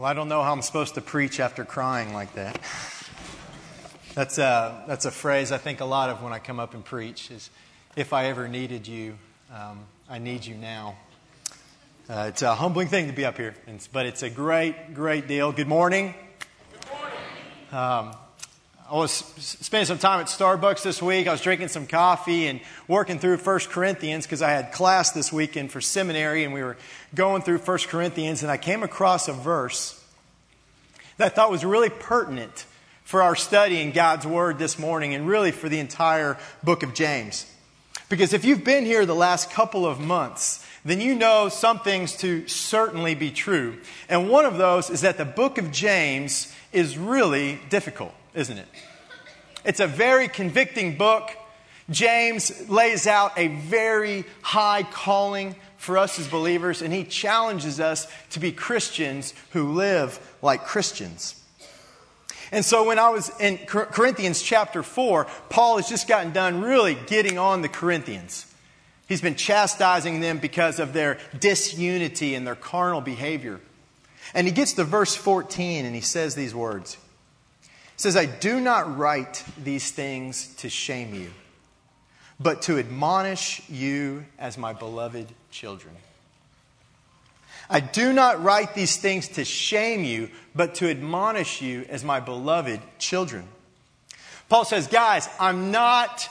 Well, I don't know how I'm supposed to preach after crying like that. That's a, that's a phrase I think a lot of when I come up and preach is, if I ever needed you, um, I need you now. Uh, it's a humbling thing to be up here, but it's a great, great deal. Good morning. Good morning. Um, I was spending some time at Starbucks this week. I was drinking some coffee and working through 1 Corinthians because I had class this weekend for seminary and we were going through 1 Corinthians and I came across a verse that I thought was really pertinent for our study in God's Word this morning and really for the entire book of James. Because if you've been here the last couple of months, then you know some things to certainly be true. And one of those is that the book of James is really difficult isn't it? It's a very convicting book. James lays out a very high calling for us as believers, and he challenges us to be Christians who live like Christians. And so when I was in Corinthians chapter 4, Paul has just gotten done really getting on the Corinthians. He's been chastising them because of their disunity and their carnal behavior. And he gets to verse 14 and he says these words says, I do not write these things to shame you, but to admonish you as my beloved children. I do not write these things to shame you, but to admonish you as my beloved children. Paul says, Guys, I'm not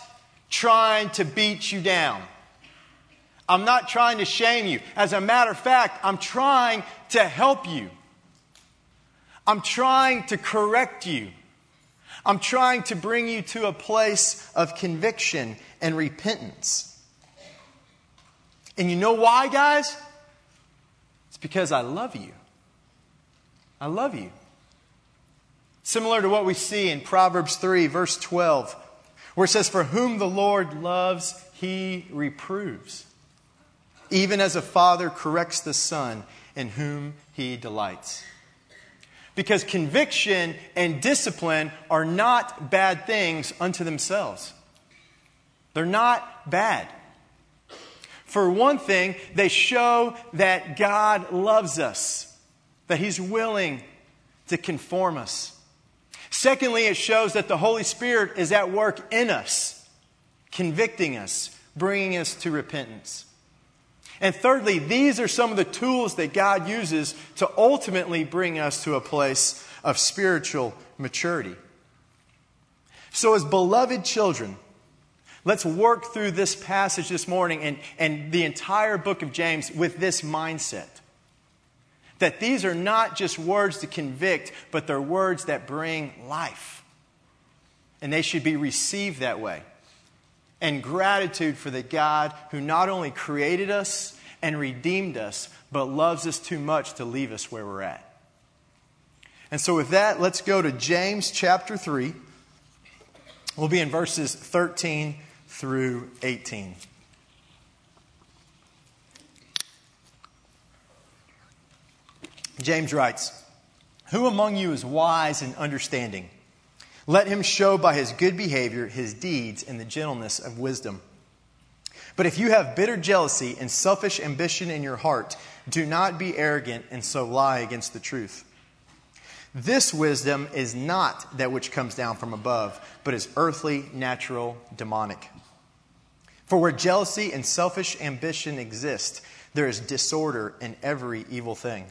trying to beat you down. I'm not trying to shame you. As a matter of fact, I'm trying to help you. I'm trying to correct you. I'm trying to bring you to a place of conviction and repentance. And you know why, guys? It's because I love you. I love you. Similar to what we see in Proverbs 3, verse 12, where it says, For whom the Lord loves, he reproves, even as a father corrects the son in whom he delights. Because conviction and discipline are not bad things unto themselves. They're not bad. For one thing, they show that God loves us, that He's willing to conform us. Secondly, it shows that the Holy Spirit is at work in us, convicting us, bringing us to repentance. And thirdly, these are some of the tools that God uses to ultimately bring us to a place of spiritual maturity. So, as beloved children, let's work through this passage this morning and, and the entire book of James with this mindset that these are not just words to convict, but they're words that bring life. And they should be received that way and gratitude for the God who not only created us and redeemed us, but loves us too much to leave us where we're at. And so, with that, let's go to James chapter 3. We'll be in verses 13 through 18. James writes, Who among you is wise and understanding? Let him show by his good behavior his deeds and the gentleness of wisdom. But if you have bitter jealousy and selfish ambition in your heart, do not be arrogant and so lie against the truth. This wisdom is not that which comes down from above, but is earthly, natural, demonic. For where jealousy and selfish ambition exist, there is disorder in every evil thing.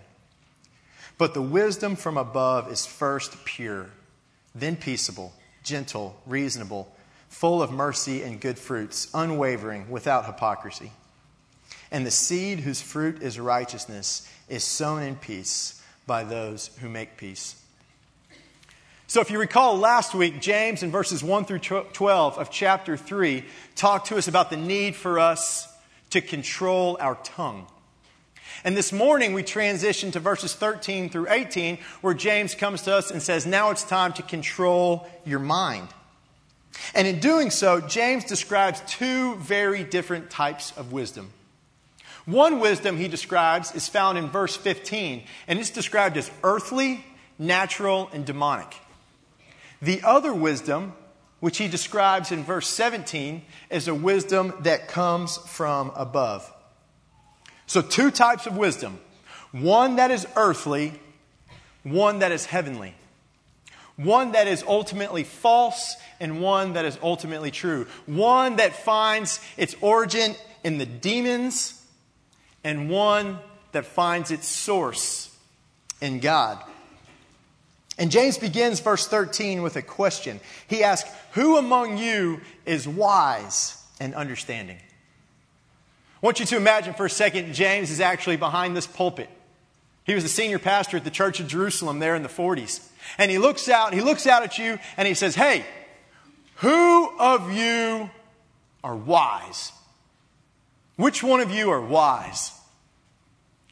But the wisdom from above is first pure then peaceable, gentle, reasonable, full of mercy and good fruits, unwavering, without hypocrisy. And the seed whose fruit is righteousness is sown in peace by those who make peace. So, if you recall last week, James in verses 1 through 12 of chapter 3 talked to us about the need for us to control our tongue. And this morning we transition to verses 13 through 18, where James comes to us and says, Now it's time to control your mind. And in doing so, James describes two very different types of wisdom. One wisdom he describes is found in verse 15, and it's described as earthly, natural, and demonic. The other wisdom, which he describes in verse 17, is a wisdom that comes from above. So, two types of wisdom one that is earthly, one that is heavenly, one that is ultimately false, and one that is ultimately true, one that finds its origin in the demons, and one that finds its source in God. And James begins verse 13 with a question. He asks, Who among you is wise and understanding? I want you to imagine for a second, James is actually behind this pulpit. He was the senior pastor at the Church of Jerusalem there in the 40s. And he looks out, he looks out at you and he says, Hey, who of you are wise? Which one of you are wise?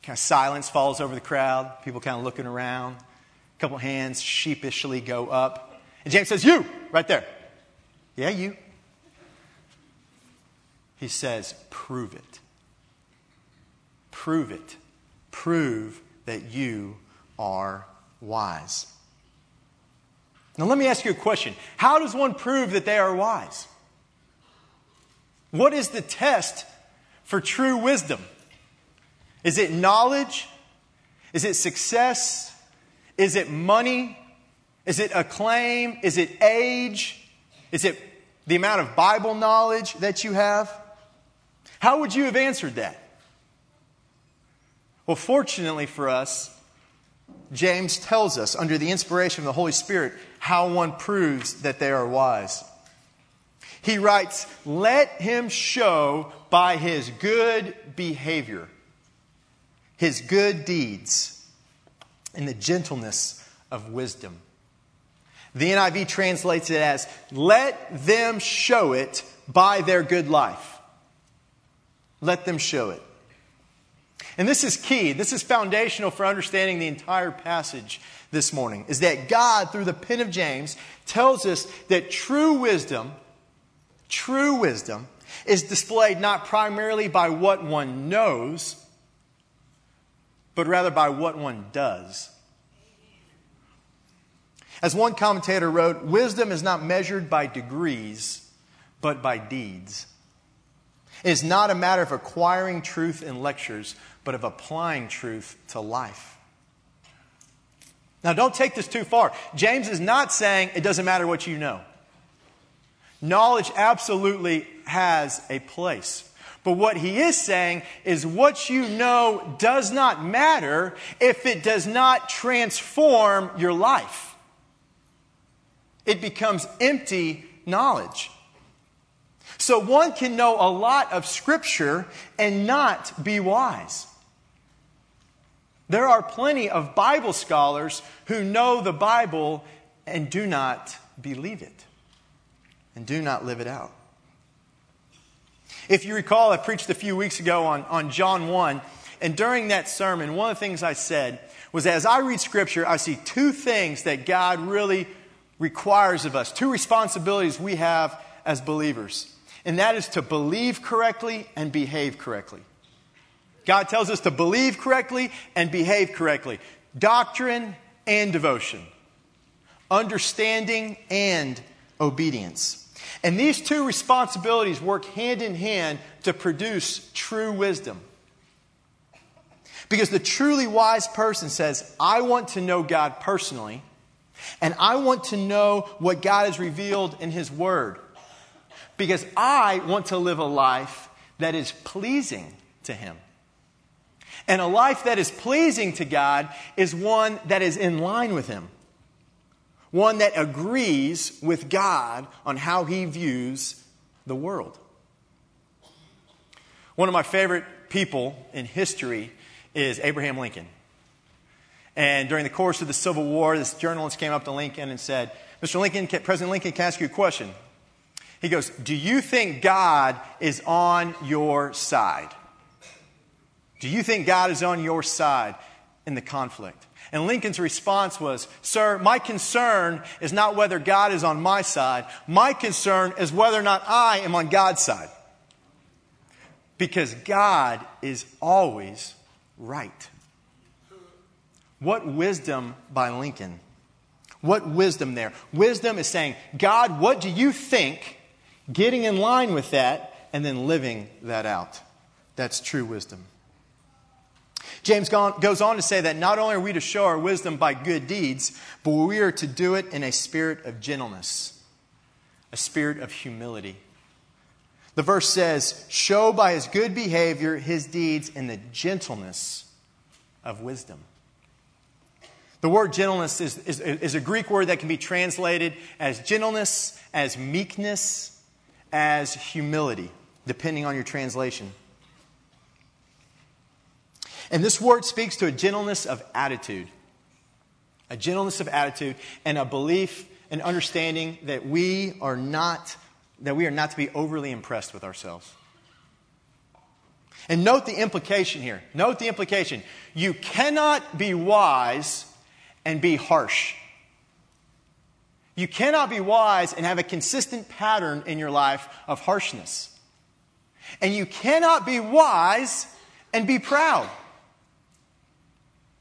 Kind of silence falls over the crowd, people kind of looking around. A couple hands sheepishly go up. And James says, You, right there. Yeah, you. He says, Prove it. Prove it. Prove that you are wise. Now, let me ask you a question. How does one prove that they are wise? What is the test for true wisdom? Is it knowledge? Is it success? Is it money? Is it acclaim? Is it age? Is it the amount of Bible knowledge that you have? How would you have answered that? Well, fortunately for us, James tells us, under the inspiration of the Holy Spirit, how one proves that they are wise. He writes, Let him show by his good behavior, his good deeds, and the gentleness of wisdom. The NIV translates it as, Let them show it by their good life. Let them show it. And this is key. This is foundational for understanding the entire passage this morning. Is that God, through the pen of James, tells us that true wisdom, true wisdom, is displayed not primarily by what one knows, but rather by what one does. As one commentator wrote, wisdom is not measured by degrees, but by deeds. Is not a matter of acquiring truth in lectures, but of applying truth to life. Now, don't take this too far. James is not saying it doesn't matter what you know. Knowledge absolutely has a place. But what he is saying is what you know does not matter if it does not transform your life. It becomes empty knowledge. So one can know a lot of Scripture and not be wise. There are plenty of Bible scholars who know the Bible and do not believe it and do not live it out. If you recall, I preached a few weeks ago on, on John 1, and during that sermon, one of the things I said was as I read Scripture, I see two things that God really requires of us, two responsibilities we have as believers, and that is to believe correctly and behave correctly. God tells us to believe correctly and behave correctly. Doctrine and devotion. Understanding and obedience. And these two responsibilities work hand in hand to produce true wisdom. Because the truly wise person says, I want to know God personally, and I want to know what God has revealed in His Word. Because I want to live a life that is pleasing to Him. And a life that is pleasing to God is one that is in line with Him, one that agrees with God on how He views the world. One of my favorite people in history is Abraham Lincoln. And during the course of the Civil War, this journalist came up to Lincoln and said, Mr. Lincoln, President Lincoln, can ask you a question? He goes, Do you think God is on your side? Do you think God is on your side in the conflict? And Lincoln's response was, Sir, my concern is not whether God is on my side. My concern is whether or not I am on God's side. Because God is always right. What wisdom by Lincoln. What wisdom there? Wisdom is saying, God, what do you think? Getting in line with that and then living that out. That's true wisdom. James goes on to say that not only are we to show our wisdom by good deeds, but we are to do it in a spirit of gentleness, a spirit of humility. The verse says, Show by his good behavior his deeds in the gentleness of wisdom. The word gentleness is, is, is, a Greek word that can be translated as gentleness, as meekness, as humility, depending on your translation. And this word speaks to a gentleness of attitude, a gentleness of attitude, and a belief and understanding that we are not that we are not to be overly impressed with ourselves. And note the implication here. Note the implication. You cannot be wise and be harsh. You cannot be wise and have a consistent pattern in your life of harshness. And you cannot be wise and be proud.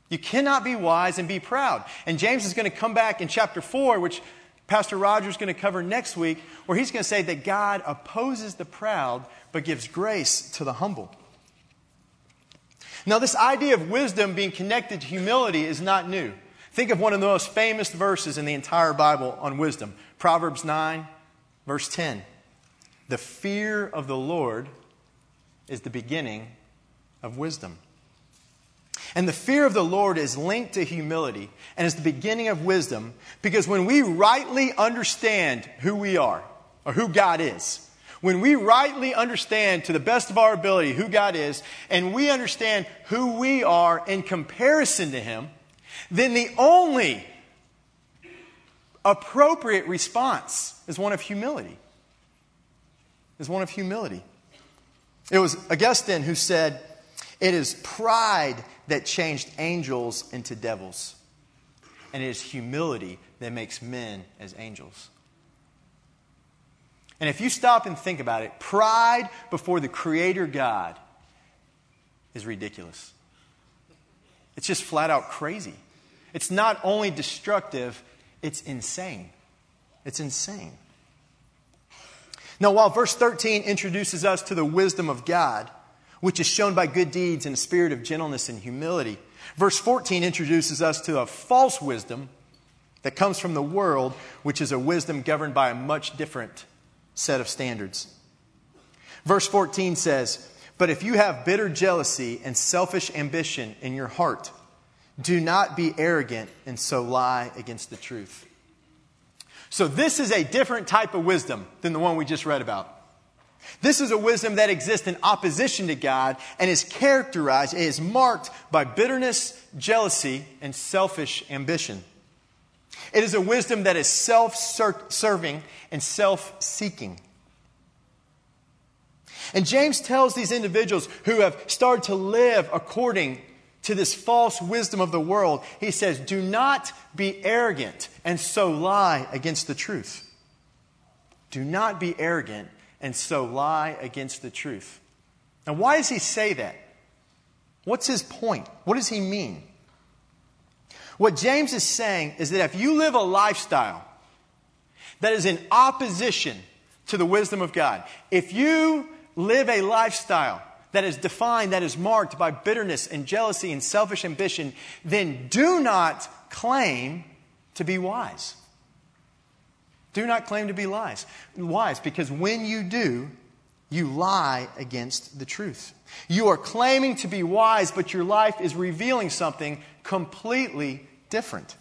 You cannot be wise and be proud. And James is going to come back in chapter 4, which Pastor Roger is going to cover next week, where he's going to say that God opposes the proud but gives grace to the humble. Now, this idea of wisdom being connected to humility is not new. Think of one of the most famous verses in the entire Bible on wisdom Proverbs 9, verse 10. The fear of the Lord is the beginning of wisdom. And the fear of the Lord is linked to humility and is the beginning of wisdom because when we rightly understand who we are or who God is, when we rightly understand to the best of our ability who God is and we understand who we are in comparison to Him, then the only appropriate response is one of humility. Is one of humility. It was Augustine who said, It is pride that changed angels into devils. And it is humility that makes men as angels. And if you stop and think about it, pride before the Creator God is ridiculous. It's just flat out crazy. It's not only destructive, it's insane. It's insane. Now, while verse 13 introduces us to the wisdom of God, which is shown by good deeds and a spirit of gentleness and humility. Verse 14 introduces us to a false wisdom that comes from the world, which is a wisdom governed by a much different set of standards. Verse 14 says, But if you have bitter jealousy and selfish ambition in your heart, do not be arrogant and so lie against the truth. So, this is a different type of wisdom than the one we just read about. This is a wisdom that exists in opposition to God and is characterized, it is marked by bitterness, jealousy, and selfish ambition. It is a wisdom that is self serving and self seeking. And James tells these individuals who have started to live according to this false wisdom of the world, he says, Do not be arrogant and so lie against the truth. Do not be arrogant and so lie against the truth. Now, why does he say that? What's his point? What does he mean? What James is saying is that if you live a lifestyle that is in opposition to the wisdom of God, if you live a lifestyle that is defined, that is marked by bitterness and jealousy and selfish ambition, then do not claim to be wise. Do not claim to be lies, wise, because when you do, you lie against the truth. You are claiming to be wise, but your life is revealing something completely different.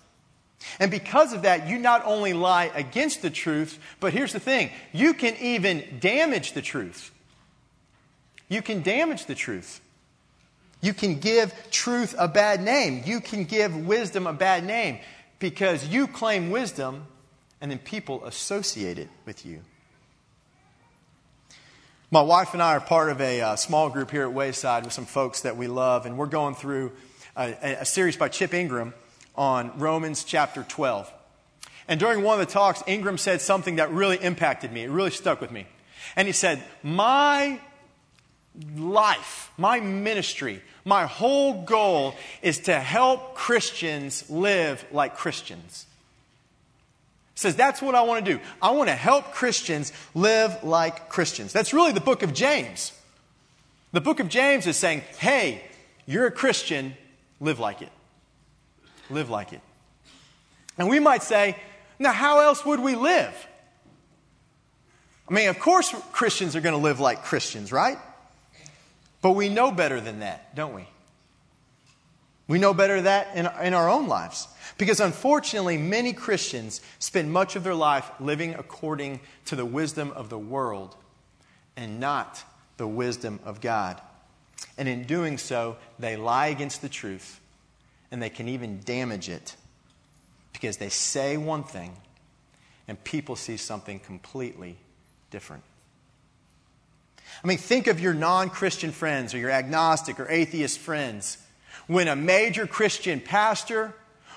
And because of that, you not only lie against the truth, but here's the thing you can even damage the truth. You can damage the truth. You can give truth a bad name. You can give wisdom a bad name because you claim wisdom and then people associate it with you. My wife and I are part of a uh, small group here at Wayside with some folks that we love, and we're going through a, a series by Chip Ingram on Romans chapter 12. And during one of the talks, Ingram said something that really impacted me. It really stuck with me. And he said, My life, my ministry, my whole goal is to help Christians live like Christians says, That's what I want to do. I want to help Christians live like Christians. That's really the book of James. The book of James is saying, Hey, you're a Christian, live like it. Live like it. And we might say, now, how else would we live? I mean, of course, Christians are going to live like Christians, right? But we know better than that, don't we? We know better than that in, in our own lives. Because unfortunately, many Christians spend much of their life living according to the wisdom of the world and not the wisdom of God. And in doing so, they lie against the truth and they can even damage it because they say one thing and people see something completely different. I mean, think of your non Christian friends or your agnostic or atheist friends. When a major Christian pastor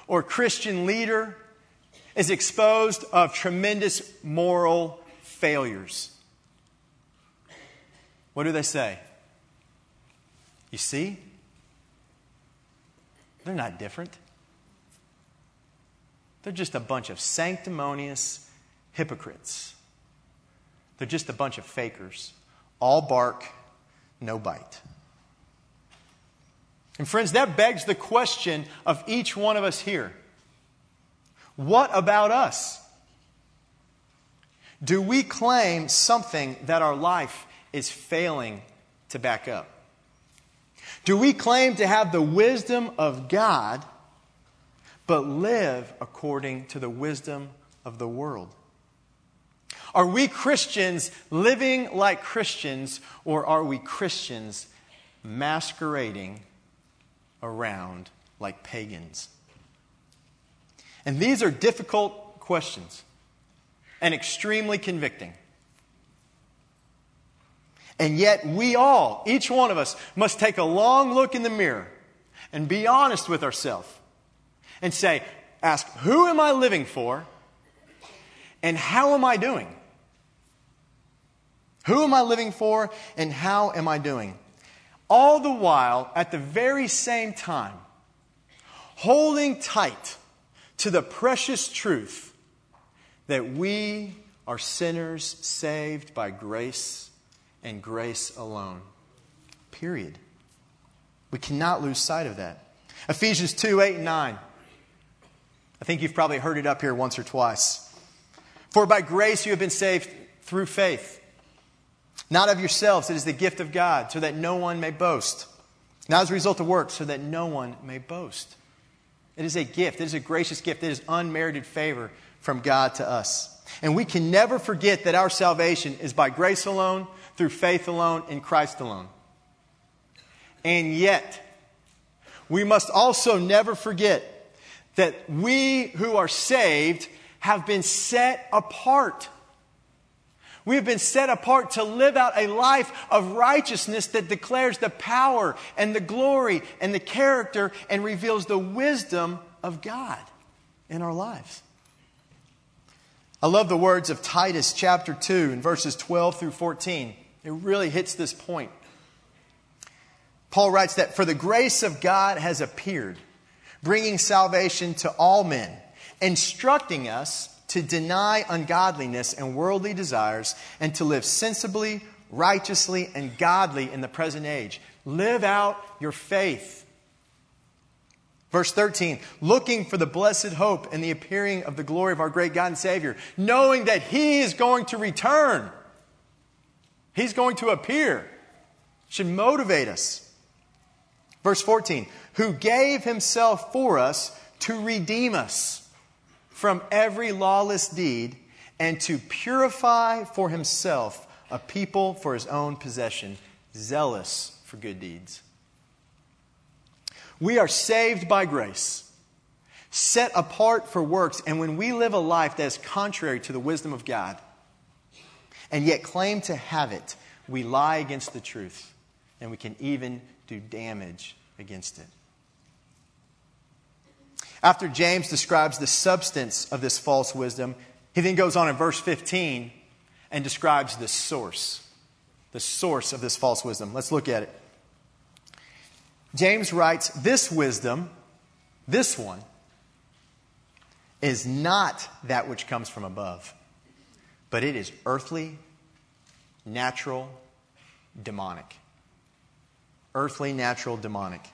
or Christian leader is exposed of tremendous moral failures. What do they say? You see? They're not different. They're just a bunch of sanctimonious hypocrites. They're just a bunch of fakers. All bark, no bite. And friends, that begs the question of each one of us here What about us? Do we claim something that our life is failing to back up? Do we claim to have the wisdom of God, but live according to the wisdom of the world? Are we Christians living like Christians, or are we Christians masquerading around like pagans? And these are difficult questions and extremely convicting. And yet, we all, each one of us, must take a long look in the mirror and be honest with ourselves and say, ask, who am I living for? And how am I doing? Who am I living for and how am I doing? All the while, at the very same time, holding tight to the precious truth that we are sinners saved by grace and grace alone. Period. We cannot lose sight of that. Ephesians 2 8 and 9. I think you've probably heard it up here once or twice. For by grace you have been saved through faith not of yourselves, it is the gift of God, so that no one may boast. Not as a result of works, so that no one may boast. It is a gift, it is a gracious gift, it is unmerited favor from God to us. And we can never forget that our salvation is by grace alone, through faith alone, in Christ alone. And yet, we must also never forget that we who are saved have been set apart we have been set apart to live out a life of righteousness that declares the power and the glory and the character and reveals the wisdom of God in our lives. I love the words of Titus chapter 2 in verses 12 through 14. It really hits this point. Paul writes that for the grace of God has appeared, bringing salvation to all men, instructing us to deny ungodliness and worldly desires, and to live sensibly, righteously, and godly in the present age. Live out your faith. Verse 13, looking for the blessed hope and the appearing of the glory of our great God and Savior, knowing that He is going to return. He's going to appear. Should motivate us. Verse 14, who gave Himself for us to redeem us from every lawless deed and to purify for himself a people for his own possession, zealous for good deeds. We are saved by grace, set apart for works, and when we live a life that is contrary to the wisdom of God, and yet claim to have it, we lie against the truth, and we can even do damage against it. After James describes the substance of this false wisdom, he then goes on in verse 15 and describes the source. The source of this false wisdom. Let's look at it. James writes, This wisdom, this one, is not that which comes from above, but it is earthly, natural, demonic. Earthly, natural, demonic.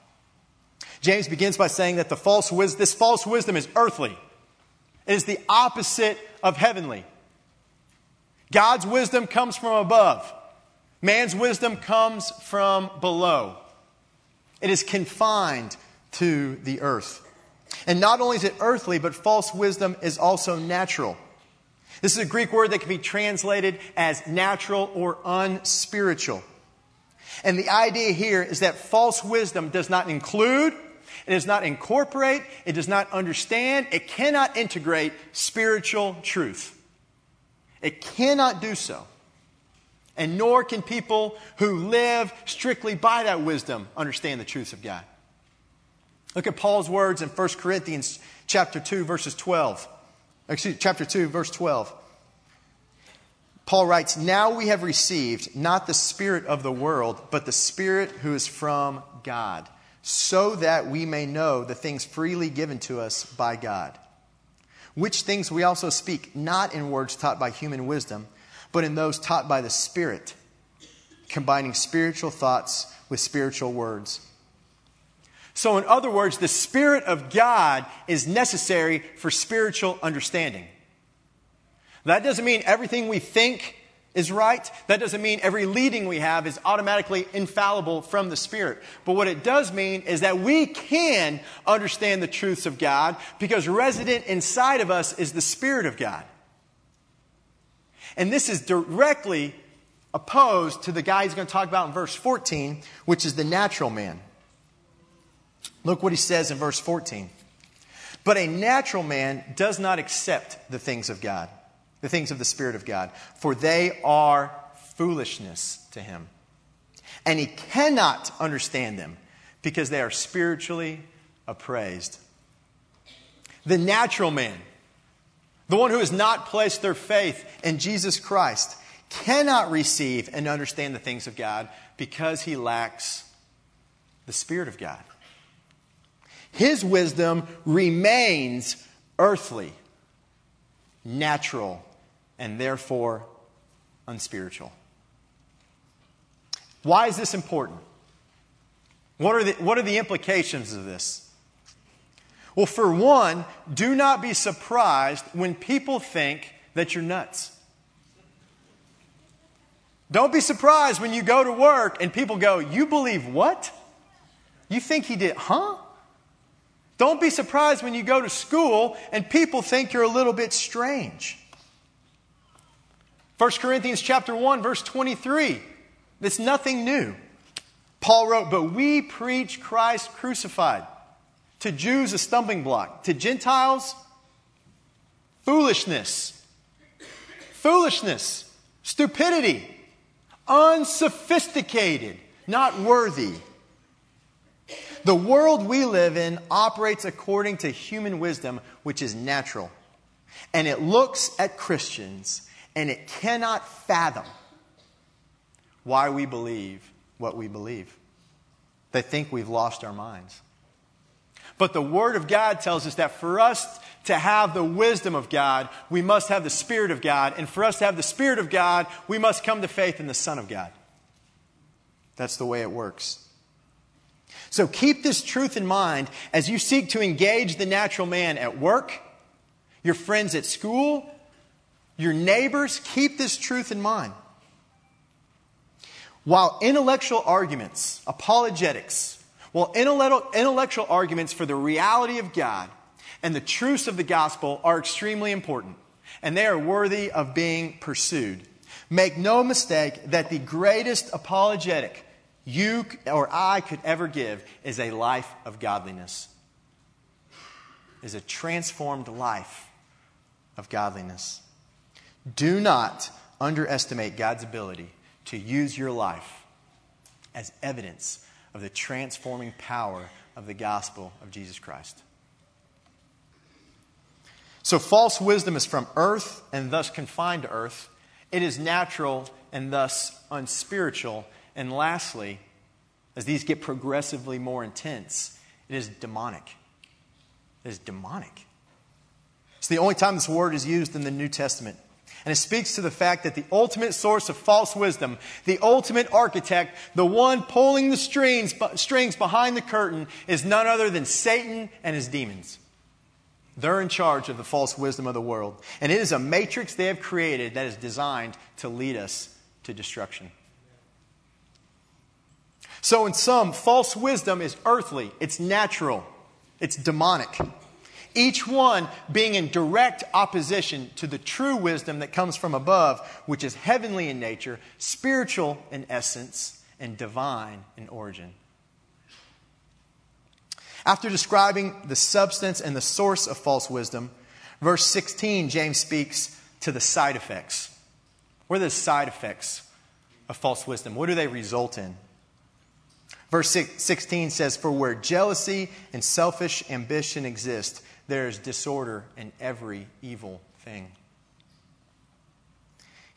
James begins by saying that the false wis- this false wisdom is earthly. It is the opposite of heavenly. God's wisdom comes from above. Man's wisdom comes from below. It is confined to the earth. And not only is it earthly, but false wisdom is also natural. This is a Greek word that can be translated as natural or unspiritual. And the idea here is that false wisdom does not include, it does not incorporate, it does not understand, it cannot integrate spiritual truth. It cannot do so. And nor can people who live strictly by that wisdom understand the truths of God. Look at Paul's words in 1 Corinthians chapter 2 verses 12. Excuse chapter 2 verse 12. Paul writes, "Now we have received not the spirit of the world, but the spirit who is from God, so that we may know the things freely given to us by God." Which things we also speak, not in words taught by human wisdom, but in those taught by the Spirit, combining spiritual thoughts with spiritual words. So, in other words, the Spirit of God is necessary for spiritual understanding. That doesn't mean everything we think is right. That doesn't mean every leading we have is automatically infallible from the Spirit. But what it does mean is that we can understand the truths of God because resident inside of us is the Spirit of God. And this is directly opposed to the guy he's going to talk about in verse 14, which is the natural man. Look what he says in verse 14. But a natural man does not accept the things of God, the things of the Spirit of God, for they are foolishness to him. And he cannot understand them because they are spiritually appraised. The natural man, the one who has not placed their faith in Jesus Christ, cannot receive and understand the things of God because he lacks the Spirit of God. His wisdom remains earthly, natural, and therefore unspiritual. Why is this important? What are the, what are the implications of this? Well, for one, do not be surprised when people think that you're nuts. Don't be surprised when you go to work and people go, You believe what? You think he did, huh? Don't be surprised when you go to school and people think you're a little bit strange. 1 Corinthians chapter 1 verse 23. It's nothing new. Paul wrote, "But we preach Christ crucified. To Jews a stumbling block, to Gentiles foolishness. Foolishness, stupidity, unsophisticated, not worthy." The world we live in operates according to human wisdom, which is natural. And it looks at Christians and it cannot fathom why we believe what we believe. They think we've lost our minds. But the Word of God tells us that for us to have the wisdom of God, we must have the Spirit of God. And for us to have the Spirit of God, we must come to faith in the Son of God. That's the way it works. So keep this truth in mind as you seek to engage the natural man at work, your friends at school, your neighbors. Keep this truth in mind. While intellectual arguments, apologetics, while intellectual arguments for the reality of God and the truths of the gospel are extremely important, and they are worthy of being pursued. Make no mistake that the greatest apologetic you or I could ever give is a life of godliness, is a transformed life of godliness. Do not underestimate God's ability to use your life as evidence of the transforming power of the gospel of Jesus Christ. So, false wisdom is from earth and thus confined to earth. It is natural and thus unspiritual and lastly, as these get progressively more intense, it is demonic. It is demonic. It's the only time this word is used in the New Testament. And it speaks to the fact that the ultimate source of false wisdom, the ultimate architect, the one pulling the strings, strings behind the curtain, is none other than Satan and his demons. They're in charge of the false wisdom of the world. And it is a matrix they have created that is designed to lead us to destruction. So, in sum, false wisdom is earthly, it's natural, it's demonic. Each one being in direct opposition to the true wisdom that comes from above, which is heavenly in nature, spiritual in essence, and divine in origin. After describing the substance and the source of false wisdom, verse 16, James speaks to the side effects. What are the side effects of false wisdom? What do they result in? Verse 16 says, For where jealousy and selfish ambition exist, there is disorder in every evil thing.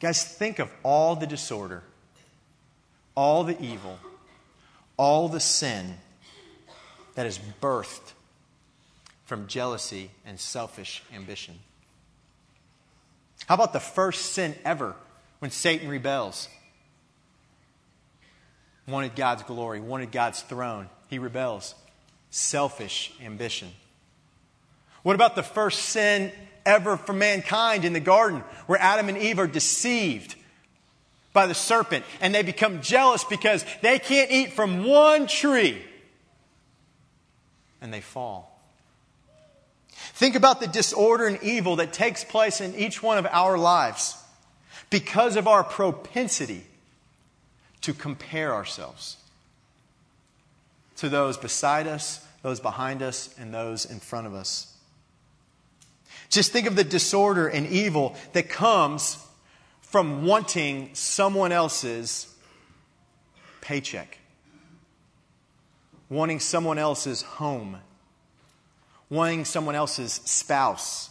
Guys, think of all the disorder, all the evil, all the sin that is birthed from jealousy and selfish ambition. How about the first sin ever when Satan rebels? Wanted God's glory, wanted God's throne. He rebels. Selfish ambition. What about the first sin ever for mankind in the garden where Adam and Eve are deceived by the serpent and they become jealous because they can't eat from one tree and they fall. Think about the disorder and evil that takes place in each one of our lives because of our propensity to compare ourselves to those beside us, those behind us, and those in front of us. Just think of the disorder and evil that comes from wanting someone else's paycheck. Wanting someone else's home, wanting someone else's spouse,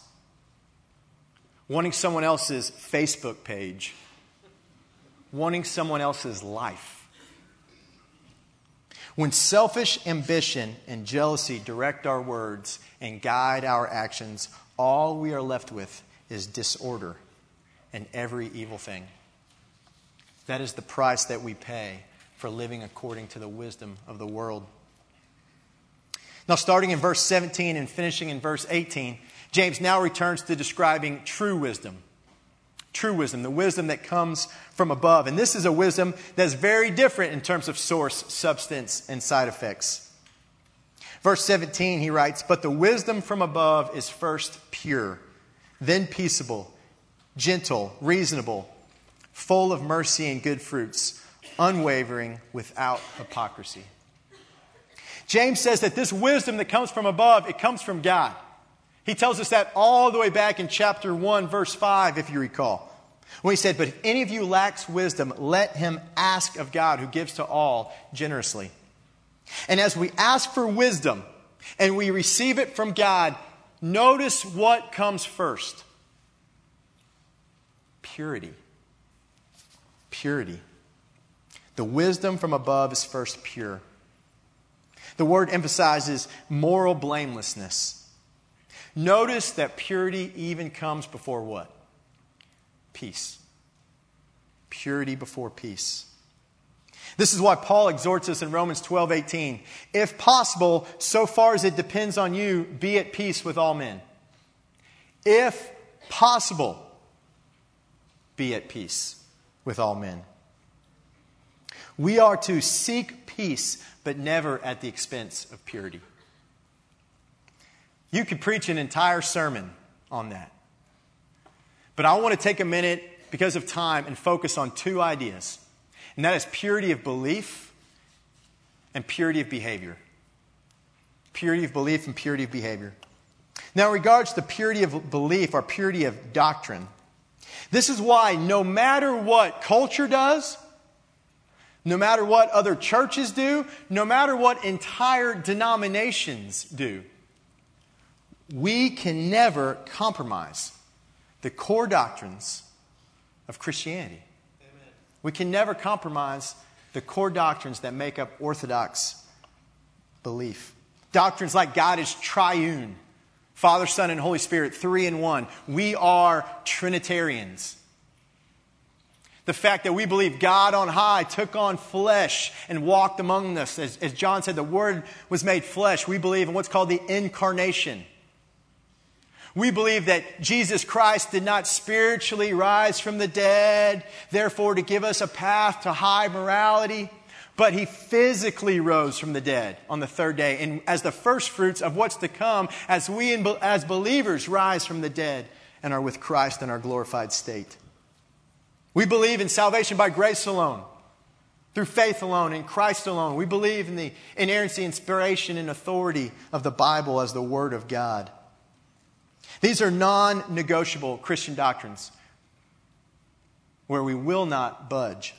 wanting someone else's Facebook page, wanting someone else's life. When selfish ambition and jealousy direct our words and guide our actions, all we are left with is disorder and every evil thing. That is the price that we pay for living according to the wisdom of the world. Now, starting in verse 17 and finishing in verse 18, James now returns to describing true wisdom. True wisdom, the wisdom that comes from above. And this is a wisdom that's very different in terms of source, substance, and side effects. Verse 17, he writes, But the wisdom from above is first pure, then peaceable, gentle, reasonable, full of mercy and good fruits, unwavering, without hypocrisy. James says that this wisdom that comes from above, it comes from God. He tells us that all the way back in chapter 1, verse 5, if you recall. When he said, But if any of you lacks wisdom, let him ask of God, who gives to all generously. And as we ask for wisdom and we receive it from God, notice what comes first purity. Purity. The wisdom from above is first pure. The word emphasizes moral blamelessness. Notice that purity even comes before what? Peace. Purity before peace. This is why Paul exhorts us in Romans 12 18. If possible, so far as it depends on you, be at peace with all men. If possible, be at peace with all men. We are to seek peace but never at the expense of purity. You could preach an entire sermon on that. But I want to take a minute, because of time, and focus on two ideas. And that is purity of belief and purity of behavior. Purity of belief and purity of behavior. Now, in regards to purity of belief or purity of doctrine, this is why no matter what culture does, no matter what other churches do, no matter what entire denominations do, we can never compromise the core doctrines of Christianity. We can never compromise the core doctrines that make up Orthodox belief. Doctrines like God is triune, Father, Son, and Holy Spirit, three in one. We are Trinitarians. The fact that we believe God on high took on flesh and walked among us. As, as John said, the Word was made flesh. We believe in what's called the incarnation. We believe that Jesus Christ did not spiritually rise from the dead, therefore, to give us a path to high morality, but he physically rose from the dead on the third day, and as the first fruits of what's to come, as we as believers rise from the dead and are with Christ in our glorified state. We believe in salvation by grace alone, through faith alone, in Christ alone. We believe in the inerrancy, inspiration, and authority of the Bible as the Word of God. These are non negotiable Christian doctrines where we will not budge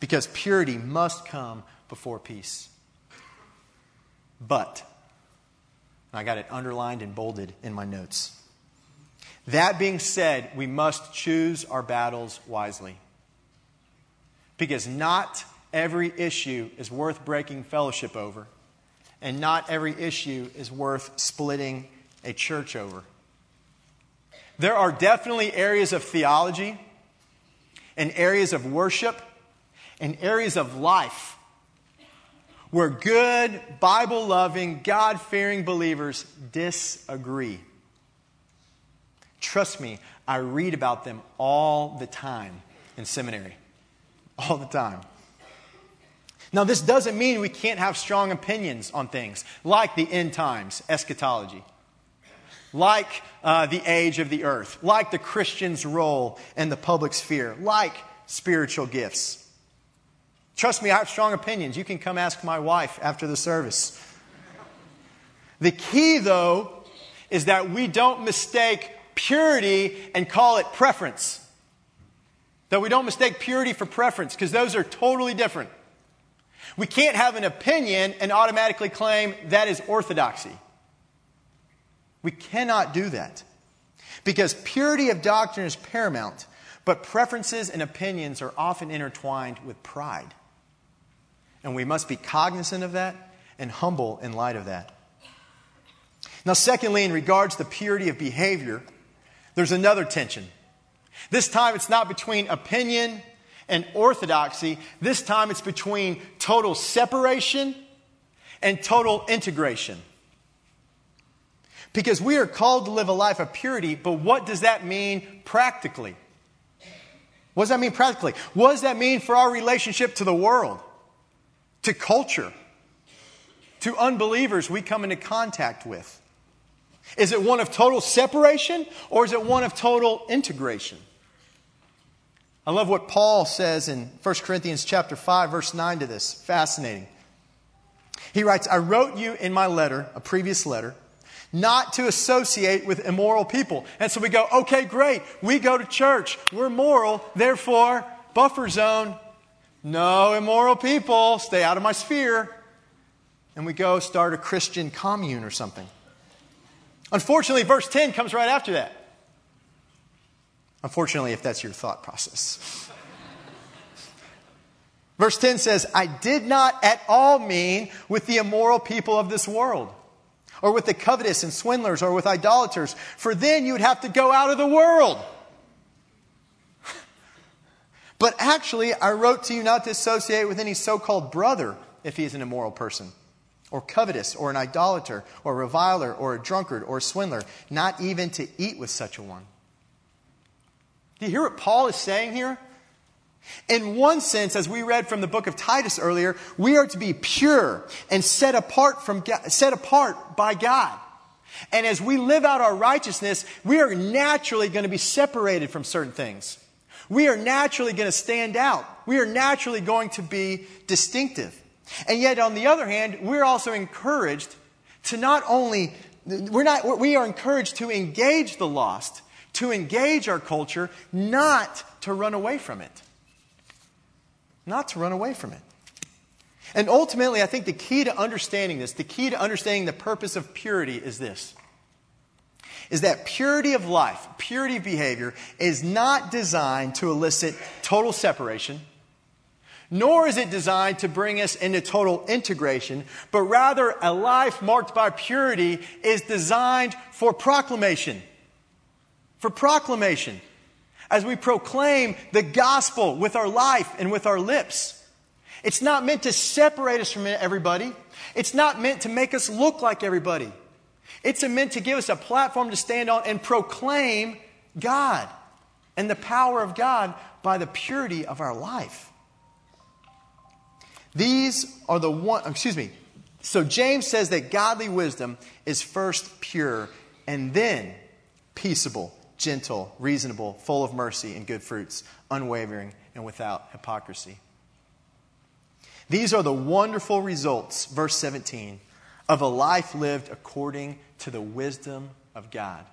because purity must come before peace. But, I got it underlined and bolded in my notes. That being said, we must choose our battles wisely. Because not every issue is worth breaking fellowship over, and not every issue is worth splitting a church over. There are definitely areas of theology and areas of worship and areas of life where good, Bible loving, God fearing believers disagree. Trust me, I read about them all the time in seminary. All the time. Now, this doesn't mean we can't have strong opinions on things like the end times, eschatology, like uh, the age of the earth, like the Christian's role in the public sphere, like spiritual gifts. Trust me, I have strong opinions. You can come ask my wife after the service. The key, though, is that we don't mistake purity and call it preference. That we don't mistake purity for preference, because those are totally different. We can't have an opinion and automatically claim that is orthodoxy. We cannot do that. Because purity of doctrine is paramount, but preferences and opinions are often intertwined with pride. And we must be cognizant of that and humble in light of that. Now, secondly, in regards to purity of behavior, there's another tension. This time it's not between opinion and orthodoxy. This time it's between total separation and total integration. Because we are called to live a life of purity, but what does that mean practically? What does that mean practically? What does that mean for our relationship to the world, to culture, to unbelievers we come into contact with? Is it one of total separation or is it one of total integration? I love what Paul says in 1 Corinthians chapter 5 verse 9 to this. Fascinating. He writes, "I wrote you in my letter, a previous letter, not to associate with immoral people." And so we go, "Okay, great. We go to church. We're moral, therefore buffer zone. No immoral people. Stay out of my sphere." And we go start a Christian commune or something. Unfortunately, verse 10 comes right after that. Unfortunately, if that's your thought process. Verse 10 says, I did not at all mean with the immoral people of this world, or with the covetous and swindlers, or with idolaters, for then you would have to go out of the world. but actually, I wrote to you not to associate with any so called brother if he is an immoral person or covetous, or an idolater, or a reviler, or a drunkard, or a swindler, not even to eat with such a one. Do you hear what Paul is saying here? In one sense, as we read from the book of Titus earlier, we are to be pure and set apart from set apart by God. And as we live out our righteousness, we are naturally going to be separated from certain things. We are naturally going to stand out. We are naturally going to be distinctive. And yet, on the other hand, we're also encouraged to not only, we're not, we are encouraged to engage the lost, to engage our culture, not to run away from it. Not to run away from it. And ultimately, I think the key to understanding this, the key to understanding the purpose of purity is this is that purity of life, purity of behavior, is not designed to elicit total separation nor is it designed to bring us into total integration, but rather a life marked by purity is designed for proclamation. For proclamation. As we proclaim the gospel with our life and with our lips. It's not meant to separate us from everybody. It's not meant to make us look like everybody. It's meant to give us a platform to stand on and proclaim God and the power of God by the purity of our life. These are the one, excuse me. So James says that godly wisdom is first pure and then peaceable, gentle, reasonable, full of mercy and good fruits, unwavering and without hypocrisy. These are the wonderful results, verse 17, of a life lived according to the wisdom of God.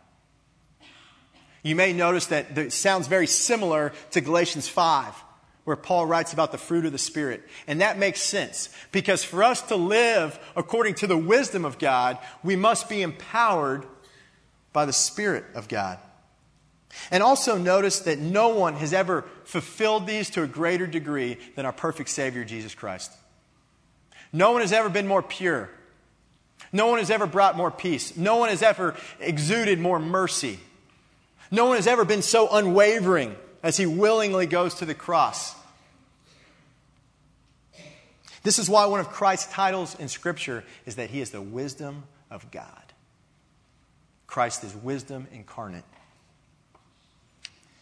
You may notice that it sounds very similar to Galatians 5, where Paul writes about the fruit of the Spirit. And that makes sense because for us to live according to the wisdom of God, we must be empowered by the Spirit of God. And also notice that no one has ever fulfilled these to a greater degree than our perfect Savior, Jesus Christ. No one has ever been more pure. No one has ever brought more peace. No one has ever exuded more mercy. No one has ever been so unwavering as he willingly goes to the cross. This is why one of Christ's titles in Scripture is that he is the wisdom of God. Christ is wisdom incarnate.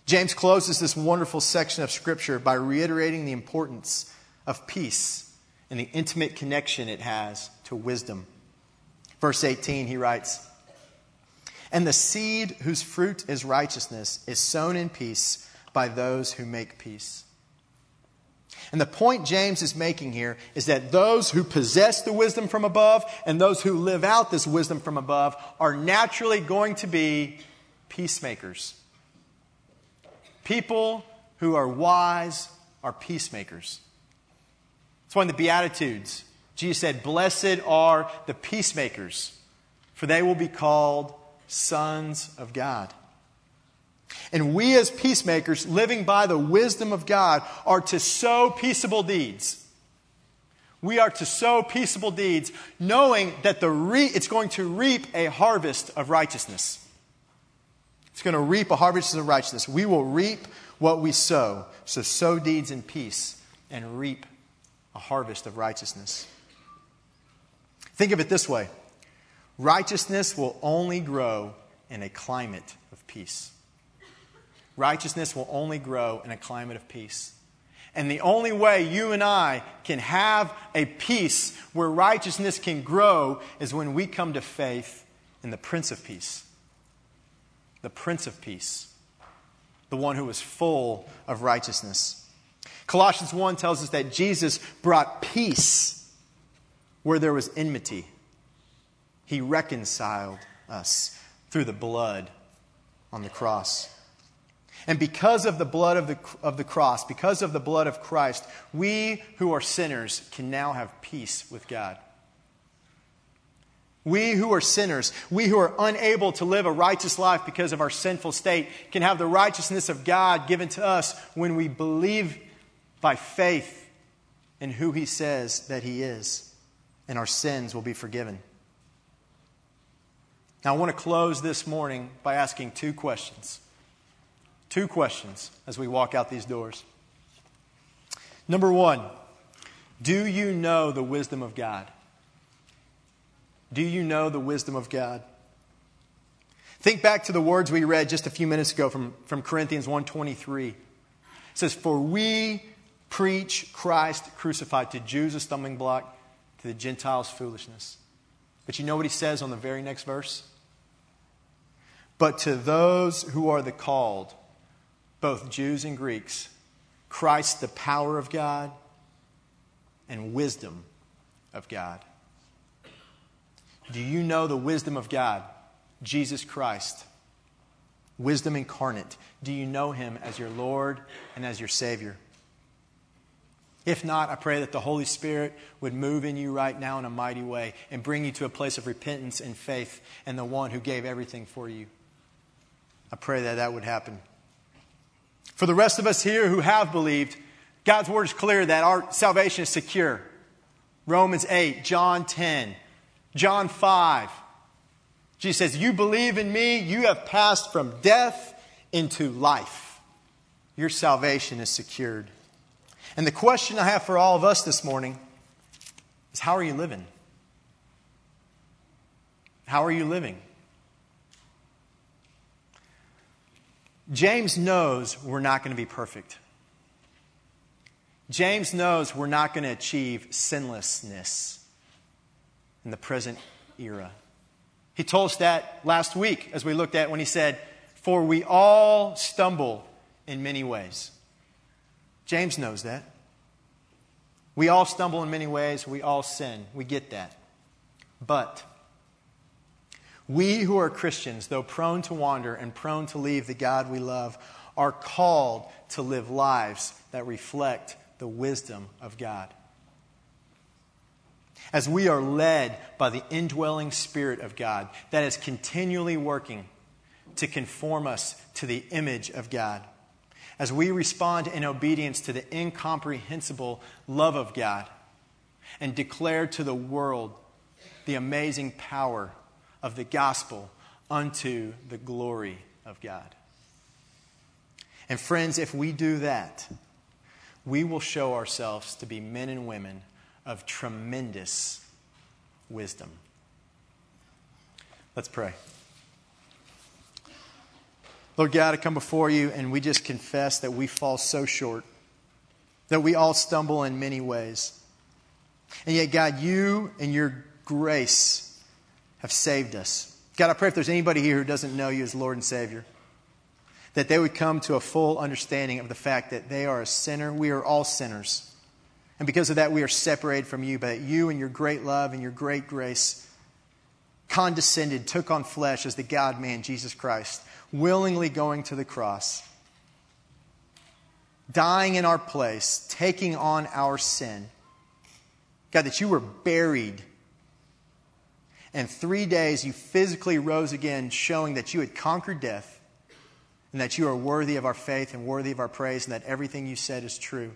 James closes this wonderful section of Scripture by reiterating the importance of peace and the intimate connection it has to wisdom. Verse 18, he writes, And the seed whose fruit is righteousness is sown in peace by those who make peace. And the point James is making here is that those who possess the wisdom from above and those who live out this wisdom from above are naturally going to be peacemakers. People who are wise are peacemakers. That's why in the Beatitudes, Jesus said, Blessed are the peacemakers, for they will be called sons of God. And we, as peacemakers, living by the wisdom of God, are to sow peaceable deeds. We are to sow peaceable deeds, knowing that the re- it's going to reap a harvest of righteousness. Going to reap a harvest of righteousness. We will reap what we sow. So sow deeds in peace and reap a harvest of righteousness. Think of it this way righteousness will only grow in a climate of peace. Righteousness will only grow in a climate of peace. And the only way you and I can have a peace where righteousness can grow is when we come to faith in the Prince of Peace the Prince of Peace, the one who was full of righteousness. Colossians 1 tells us that Jesus brought peace where there was enmity. He reconciled us through the blood on the cross. And because of the blood of the, of the cross, because of the blood of Christ, we who are sinners can now have peace with God. We who are sinners, we who are unable to live a righteous life because of our sinful state, can have the righteousness of God given to us when we believe by faith in who He says that He is, and our sins will be forgiven. Now, I want to close this morning by asking two questions. Two questions as we walk out these doors. Number one, do you know the wisdom of God? Do you know the wisdom of God? Think back to the words we read just a few minutes ago from, from Corinthians 1.23. It says, For we preach Christ crucified to Jews a stumbling block, to the Gentiles foolishness. But you know what he says on the very next verse? But to those who are the called, both Jews and Greeks, Christ the power of God and wisdom of God. Do you know the wisdom of God? Jesus Christ. Wisdom incarnate. Do you know him as your Lord and as your Savior? If not, I pray that the Holy Spirit would move in you right now in a mighty way and bring you to a place of repentance and faith in the one who gave everything for you. I pray that that would happen. For the rest of us here who have believed, God's word is clear that our salvation is secure. Romans 8, John 10, John 5. Jesus says, You believe in me, you have passed from death into life. your salvation is secured. And the question I have for all of us this morning is how are you living? How are you living? James knows we're not going to be perfect. James knows we're not going to achieve sinlessness in the present era. He told us that last week as we looked at when he said, For we all stumble in many ways. James knows that. We all stumble in many ways. We all sin. We get that. But we who are Christians, though prone to wander and prone to leave the God we love, are called to live lives that reflect the wisdom of God. As we are led by the indwelling Spirit of God that is continually working to conform us to the image of God as we respond in obedience to the incomprehensible love of God and declare to the world the amazing power of the gospel unto the glory of God. And friends, if we do that, we will show ourselves to be men and women of tremendous wisdom. Let's pray. Lord God, I come before you and we just confess that we fall so short, that we all stumble in many ways. And yet, God, you and your grace have saved us. God, I pray if there's anybody here who doesn't know you as Lord and Savior, that they would come to a full understanding of the fact that they are a sinner. We are all sinners. And because of that, we are separated from you, but you and your great love and your great grace condescended, took on flesh as the God man, Jesus Christ willingly going to the cross, dying in our place, taking on our sin. God, that you were buried. And three days you physically rose again, showing that you had conquered death and that you are worthy of our faith and worthy of our praise and that everything you said is true.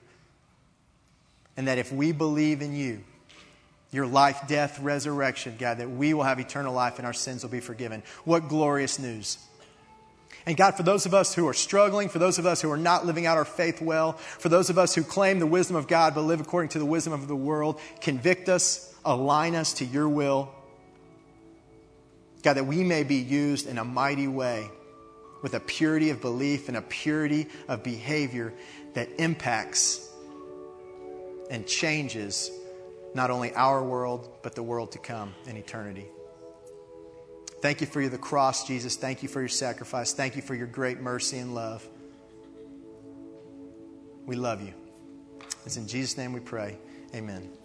And that if we believe in you, your life, death, resurrection, God, that we will have eternal life and our sins will be forgiven. What glorious news! And God, for those of us who are struggling, for those of us who are not living out our faith well, for those of us who claim the wisdom of God but live according to the wisdom of the world, convict us, align us to your will. God, that we may be used in a mighty way with a purity of belief and a purity of behavior that impacts and changes not only our world, but the world to come in eternity. Thank you for the cross, Jesus. Thank you for your sacrifice. Thank you for your great mercy and love. We love you. It's in Jesus' name we pray. Amen.